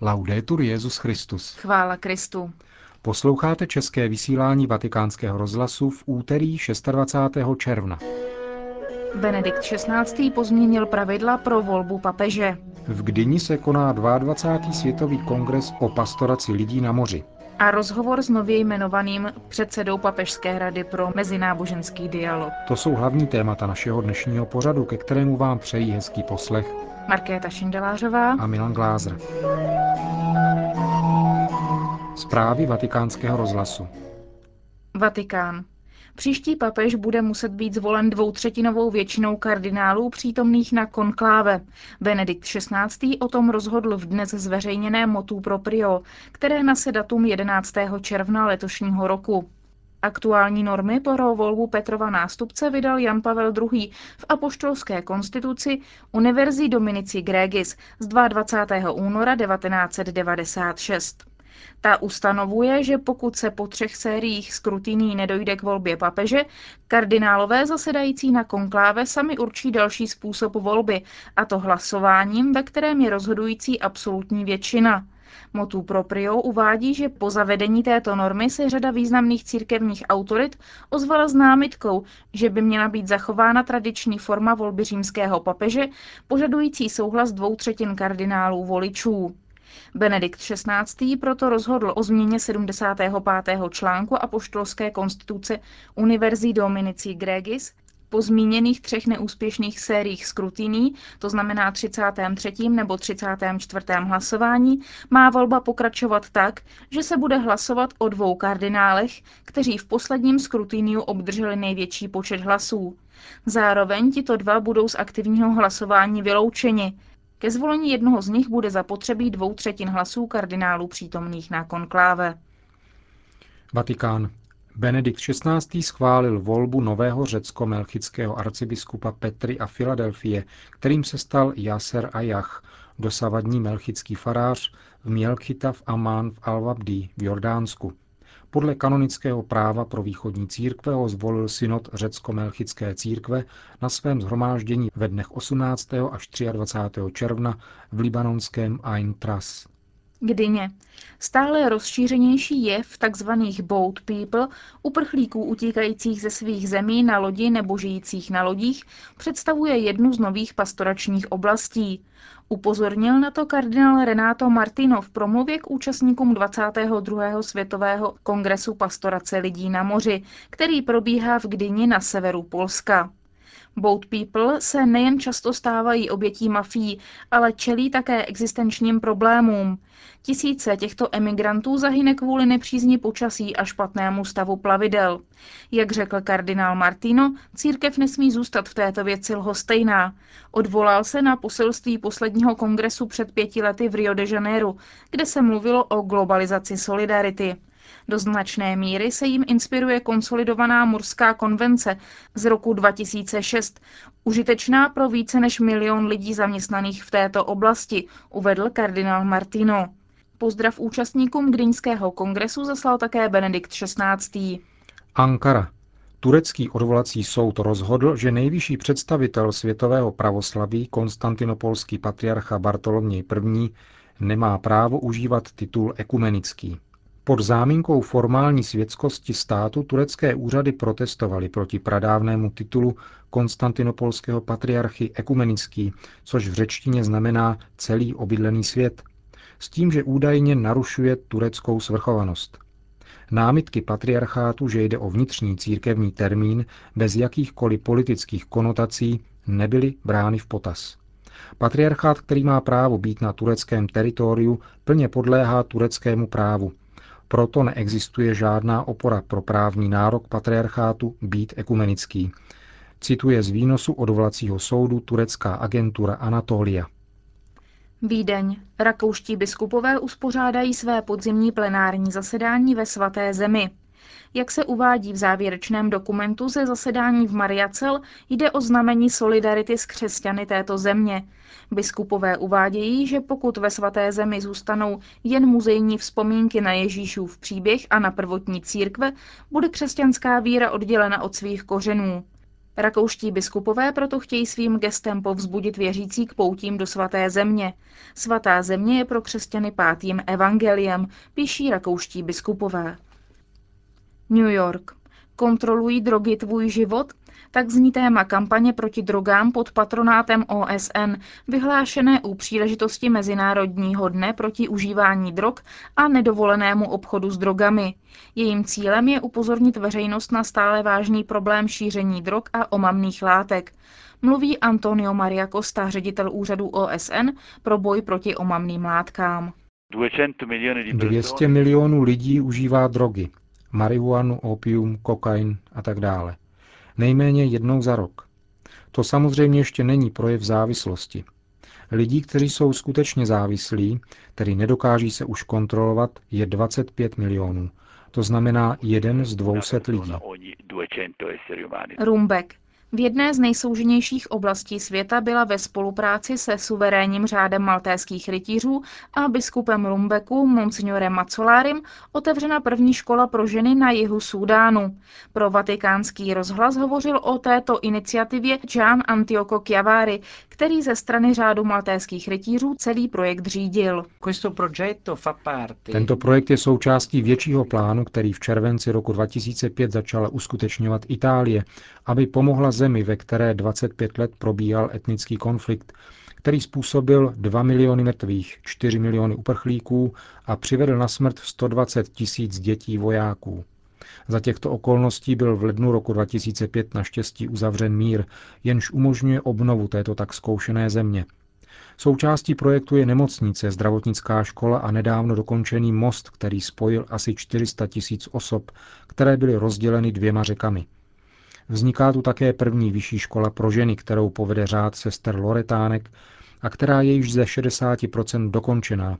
Laudetur Jezus Christus. Chvála Kristu. Posloucháte české vysílání Vatikánského rozhlasu v úterý 26. června. Benedikt XVI. pozměnil pravidla pro volbu papeže. V Gdyni se koná 22. světový kongres o pastoraci lidí na moři. A rozhovor s nově jmenovaným předsedou Papežské rady pro mezináboženský dialog. To jsou hlavní témata našeho dnešního pořadu, ke kterému vám přejí hezký poslech Markéta Šindelářová a Milan Glázer. Zprávy vatikánského rozhlasu. Vatikán. Příští papež bude muset být zvolen dvoutřetinovou většinou kardinálů přítomných na konkláve. Benedikt XVI. o tom rozhodl v dnes zveřejněné motu proprio, které nese datum 11. června letošního roku. Aktuální normy pro volbu Petrova nástupce vydal Jan Pavel II. v apoštolské konstituci Univerzi Dominici Gregis z 22. února 1996. Ta ustanovuje, že pokud se po třech sériích skrutiní nedojde k volbě papeže, kardinálové zasedající na konkláve sami určí další způsob volby, a to hlasováním, ve kterém je rozhodující absolutní většina. Motu proprio uvádí, že po zavedení této normy se řada významných církevních autorit ozvala s námitkou, že by měla být zachována tradiční forma volby římského papeže, požadující souhlas dvou třetin kardinálů voličů. Benedikt XVI. proto rozhodl o změně 75. článku apoštolské konstituce Univerzi Dominici Gregis, po zmíněných třech neúspěšných sériích skrutiní, to znamená 33. nebo 34. hlasování, má volba pokračovat tak, že se bude hlasovat o dvou kardinálech, kteří v posledním skrutiniu obdrželi největší počet hlasů. Zároveň tito dva budou z aktivního hlasování vyloučeni, ke zvolení jednoho z nich bude zapotřebí dvou třetin hlasů kardinálů přítomných na konkláve. Vatikán. Benedikt XVI. schválil volbu nového řecko-melchického arcibiskupa Petry a Filadelfie, kterým se stal Jaser Ajach, dosavadní melchický farář v Mielchita v Amán v Al-Wabdi v Jordánsku. Podle kanonického práva pro východní církve ho zvolil synod řecko-melchické církve na svém zhromáždění ve dnech 18. až 23. června v libanonském Ain Tras. Gdyně. Stále rozšířenější jev tzv. boat people, uprchlíků utíkajících ze svých zemí na lodi nebo žijících na lodích, představuje jednu z nových pastoračních oblastí. Upozornil na to kardinál Renato Martino v promluvě k účastníkům 22. světového kongresu pastorace lidí na moři, který probíhá v Gdyni na severu Polska. Boat People se nejen často stávají obětí mafií, ale čelí také existenčním problémům. Tisíce těchto emigrantů zahyne kvůli nepřízni počasí a špatnému stavu plavidel. Jak řekl kardinál Martino, církev nesmí zůstat v této věci lhostejná. Odvolal se na poselství posledního kongresu před pěti lety v Rio de Janeiro, kde se mluvilo o globalizaci solidarity. Do značné míry se jim inspiruje konsolidovaná Murská konvence z roku 2006, užitečná pro více než milion lidí zaměstnaných v této oblasti, uvedl kardinál Martino. Pozdrav účastníkům Gdyňského kongresu zaslal také Benedikt XVI. Ankara. Turecký odvolací soud rozhodl, že nejvyšší představitel světového pravoslaví, konstantinopolský patriarcha Bartoloměj I., nemá právo užívat titul ekumenický. Pod záminkou formální světskosti státu turecké úřady protestovaly proti pradávnému titulu konstantinopolského patriarchy ekumenický, což v řečtině znamená celý obydlený svět, s tím, že údajně narušuje tureckou svrchovanost. Námitky patriarchátu, že jde o vnitřní církevní termín bez jakýchkoliv politických konotací, nebyly brány v potaz. Patriarchát, který má právo být na tureckém teritoriu, plně podléhá tureckému právu – proto neexistuje žádná opora pro právní nárok patriarchátu být ekumenický. Cituje z výnosu odvolacího soudu turecká agentura Anatolia. Vídeň. Rakouští biskupové uspořádají své podzimní plenární zasedání ve svaté zemi. Jak se uvádí v závěrečném dokumentu ze zasedání v Mariacel, jde o znamení solidarity s křesťany této země. Biskupové uvádějí, že pokud ve svaté zemi zůstanou jen muzejní vzpomínky na Ježíšův příběh a na prvotní církve, bude křesťanská víra oddělena od svých kořenů. Rakouští biskupové proto chtějí svým gestem povzbudit věřící k poutím do svaté země. Svatá země je pro křesťany pátým evangeliem, píší rakouští biskupové. New York. Kontrolují drogy tvůj život? Tak zní téma kampaně proti drogám pod patronátem OSN, vyhlášené u příležitosti Mezinárodního dne proti užívání drog a nedovolenému obchodu s drogami. Jejím cílem je upozornit veřejnost na stále vážný problém šíření drog a omamných látek. Mluví Antonio Maria Costa, ředitel úřadu OSN pro boj proti omamným látkám. 200 milionů lidí užívá drogy. Marihuanu, opium, kokain a tak dále nejméně jednou za rok. To samozřejmě ještě není projev závislosti. Lidí, kteří jsou skutečně závislí, tedy nedokáží se už kontrolovat, je 25 milionů. To znamená jeden z 200 lidí. Rumbek. V jedné z nejsouženějších oblastí světa byla ve spolupráci se suverénním řádem maltéských rytířů a biskupem Rumbeku, monsignorem Macolárim, otevřena první škola pro ženy na jihu Súdánu. Pro vatikánský rozhlas hovořil o této iniciativě Gian Antioco Chiavari, který ze strany řádu maltéských rytířů celý projekt řídil. Tento projekt je součástí většího plánu, který v červenci roku 2005 začala uskutečňovat Itálie, aby pomohla zemi, ve které 25 let probíhal etnický konflikt, který způsobil 2 miliony mrtvých, 4 miliony uprchlíků a přivedl na smrt 120 tisíc dětí vojáků. Za těchto okolností byl v lednu roku 2005 naštěstí uzavřen mír, jenž umožňuje obnovu této tak zkoušené země. Součástí projektu je nemocnice, zdravotnická škola a nedávno dokončený most, který spojil asi 400 tisíc osob, které byly rozděleny dvěma řekami. Vzniká tu také první vyšší škola pro ženy, kterou povede řád sester Loretánek a která je již ze 60% dokončená.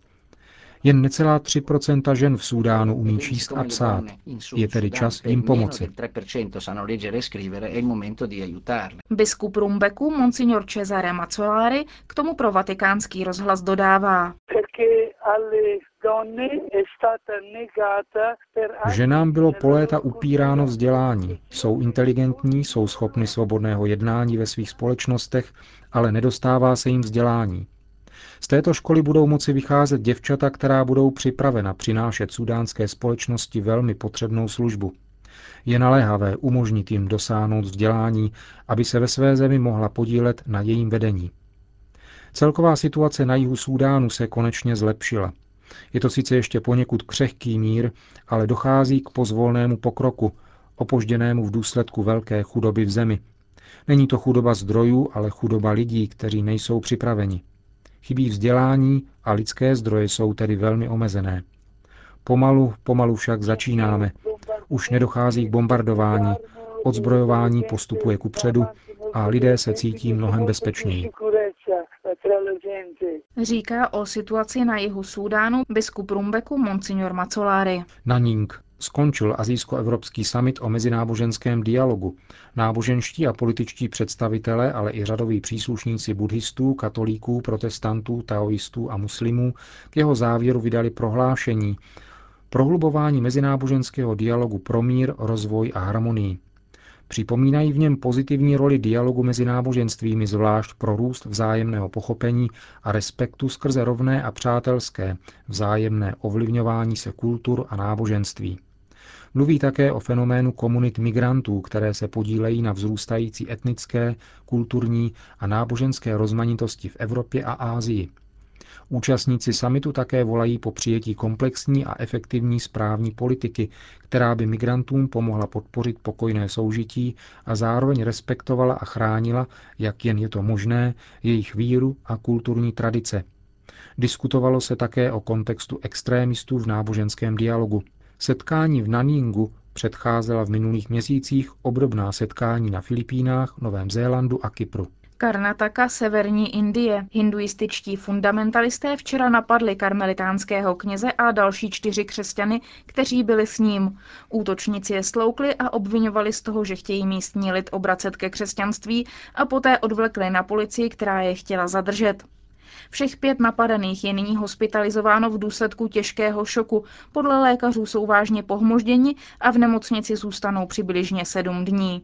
Jen necelá 3% žen v Súdánu umí číst a psát. Je tedy čas jim pomoci. Biskup Rumbeku, monsignor Cesare Mazzolari, k tomu pro vatikánský rozhlas dodává. Ženám bylo po léta upíráno vzdělání. Jsou inteligentní, jsou schopny svobodného jednání ve svých společnostech, ale nedostává se jim vzdělání. Z této školy budou moci vycházet děvčata, která budou připravena přinášet sudánské společnosti velmi potřebnou službu. Je naléhavé umožnit jim dosáhnout vzdělání, aby se ve své zemi mohla podílet na jejím vedení. Celková situace na jihu Súdánu se konečně zlepšila. Je to sice ještě poněkud křehký mír, ale dochází k pozvolnému pokroku, opožděnému v důsledku velké chudoby v zemi. Není to chudoba zdrojů, ale chudoba lidí, kteří nejsou připraveni. Chybí vzdělání a lidské zdroje jsou tedy velmi omezené. Pomalu, pomalu však začínáme. Už nedochází k bombardování, odzbrojování postupuje ku předu a lidé se cítí mnohem bezpečněji. Říká o situaci na jihu Súdánu biskup Rumbeku Monsignor Macolari. Ning skončil azijsko-evropský summit o mezináboženském dialogu. Náboženští a političtí představitelé, ale i řadoví příslušníci buddhistů, katolíků, protestantů, taoistů a muslimů k jeho závěru vydali prohlášení prohlubování mezináboženského dialogu pro mír, rozvoj a harmonii. Připomínají v něm pozitivní roli dialogu mezi náboženstvími, zvlášť pro růst vzájemného pochopení a respektu skrze rovné a přátelské vzájemné ovlivňování se kultur a náboženství. Mluví také o fenoménu komunit migrantů, které se podílejí na vzrůstající etnické, kulturní a náboženské rozmanitosti v Evropě a Ázii. Účastníci samitu také volají po přijetí komplexní a efektivní správní politiky, která by migrantům pomohla podpořit pokojné soužití a zároveň respektovala a chránila, jak jen je to možné, jejich víru a kulturní tradice. Diskutovalo se také o kontextu extrémistů v náboženském dialogu. Setkání v Naningu předcházela v minulých měsících obdobná setkání na Filipínách, Novém Zélandu a Kypru. Karnataka, severní Indie. Hinduističtí fundamentalisté včera napadli karmelitánského kněze a další čtyři křesťany, kteří byli s ním. Útočníci je sloukli a obvinovali z toho, že chtějí místní lid obracet ke křesťanství a poté odvlekli na policii, která je chtěla zadržet. Všech pět napadených je nyní hospitalizováno v důsledku těžkého šoku. Podle lékařů jsou vážně pohmožděni a v nemocnici zůstanou přibližně sedm dní.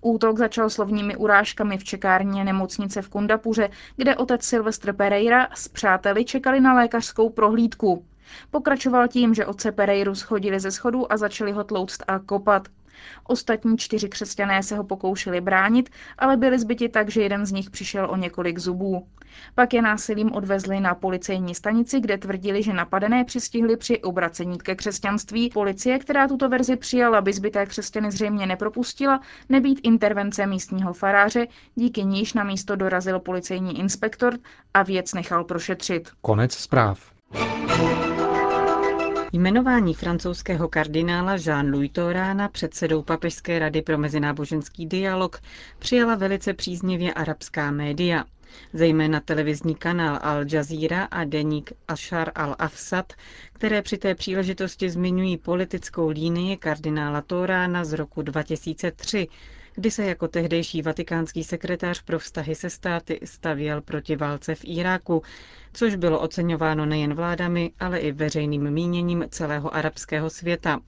Útok začal slovními urážkami v čekárně nemocnice v Kundapuře, kde otec Silvestr Pereira s přáteli čekali na lékařskou prohlídku. Pokračoval tím, že otce Pereiru schodili ze schodu a začali ho tlouct a kopat. Ostatní čtyři křesťané se ho pokoušeli bránit, ale byli zbyti tak, že jeden z nich přišel o několik zubů. Pak je násilím odvezli na policejní stanici, kde tvrdili, že napadené přistihli při obracení ke křesťanství. Policie, která tuto verzi přijala, by zbyté křesťany zřejmě nepropustila, nebýt intervence místního faráře, díky níž na místo dorazil policejní inspektor a věc nechal prošetřit. Konec zpráv. Jmenování francouzského kardinála Jean-Louis Torána předsedou Papežské rady pro mezináboženský dialog přijala velice příznivě arabská média. Zejména televizní kanál Al Jazeera a deník Ashar al-Afsad, které při té příležitosti zmiňují politickou línii kardinála Torána z roku 2003, kdy se jako tehdejší vatikánský sekretář pro vztahy se státy stavěl proti válce v Iráku, což bylo oceňováno nejen vládami, ale i veřejným míněním celého arabského světa.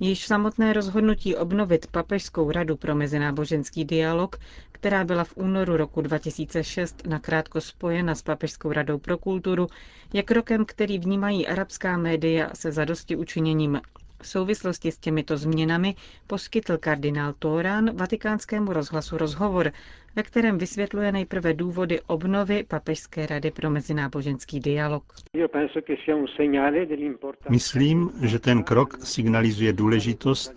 Již samotné rozhodnutí obnovit Papežskou radu pro mezináboženský dialog, která byla v únoru roku 2006 nakrátko spojena s Papežskou radou pro kulturu, je krokem, který vnímají arabská média se zadosti učiněním v souvislosti s těmito změnami poskytl kardinál Tórán vatikánskému rozhlasu rozhovor, ve kterém vysvětluje nejprve důvody obnovy Papežské rady pro mezináboženský dialog. Myslím, že ten krok signalizuje důležitost,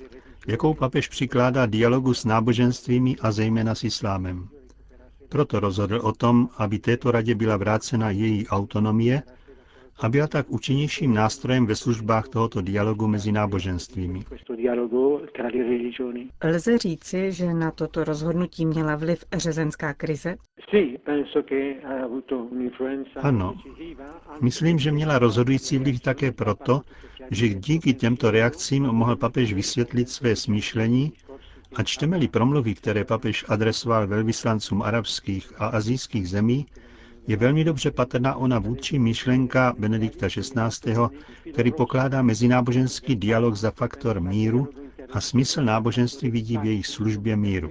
jakou papež přikládá dialogu s náboženstvími a zejména s islámem. Proto rozhodl o tom, aby této radě byla vrácena její autonomie a byla tak účinnějším nástrojem ve službách tohoto dialogu mezi náboženstvími. Lze říci, že na toto rozhodnutí měla vliv řezenská krize? Ano, myslím, že měla rozhodující vliv také proto, že díky těmto reakcím mohl papež vysvětlit své smýšlení a čteme-li promluvy, které papež adresoval velvyslancům arabských a azijských zemí, je velmi dobře patrná ona vůdčí myšlenka Benedikta XVI., který pokládá mezináboženský dialog za faktor míru a smysl náboženství vidí v jejich službě míru.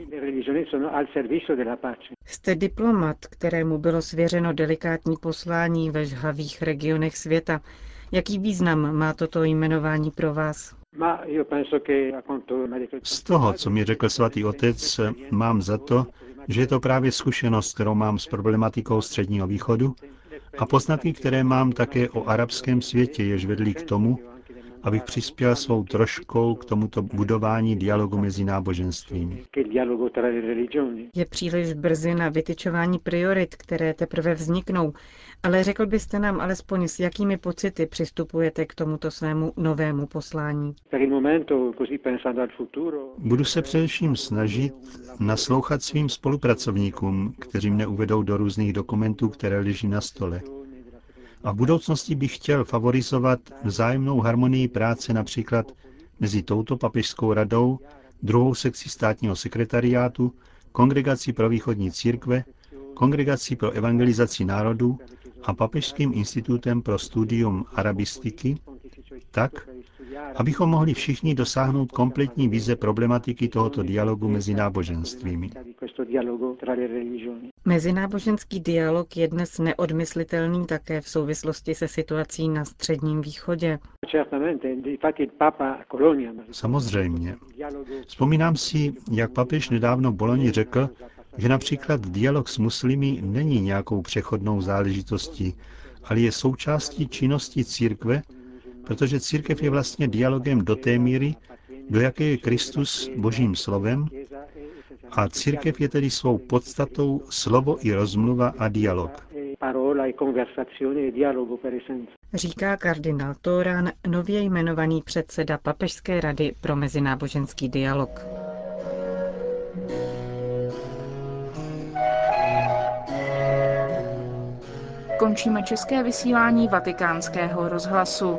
Jste diplomat, kterému bylo svěřeno delikátní poslání ve žhavých regionech světa. Jaký význam má toto jmenování pro vás? Z toho, co mi řekl svatý otec, mám za to, že je to právě zkušenost, kterou mám s problematikou Středního východu a poznatky, které mám také o arabském světě, jež vedli k tomu, abych přispěl svou troškou k tomuto budování dialogu mezi náboženstvími. Je příliš brzy na vytyčování priorit, které teprve vzniknou, ale řekl byste nám alespoň, s jakými pocity přistupujete k tomuto svému novému poslání. Budu se především snažit naslouchat svým spolupracovníkům, kteří mne uvedou do různých dokumentů, které leží na stole. A v budoucnosti bych chtěl favorizovat vzájemnou harmonii práce například mezi touto papežskou radou, druhou sekcí státního sekretariátu, Kongregací pro východní církve, Kongregací pro evangelizaci národů a Papežským institutem pro studium arabistiky, tak, abychom mohli všichni dosáhnout kompletní vize problematiky tohoto dialogu mezi náboženstvími. Mezináboženský dialog je dnes neodmyslitelný také v souvislosti se situací na Středním východě. Samozřejmě. Vzpomínám si, jak papež nedávno v Boloni řekl, že například dialog s muslimy není nějakou přechodnou záležitostí, ale je součástí činnosti církve, protože církev je vlastně dialogem do té míry, do jaké je Kristus božím slovem a církev je tedy svou podstatou slovo i rozmluva a dialog. Říká kardinál Tóran, nově jmenovaný předseda Papežské rady pro mezináboženský dialog. Končíme české vysílání vatikánského rozhlasu.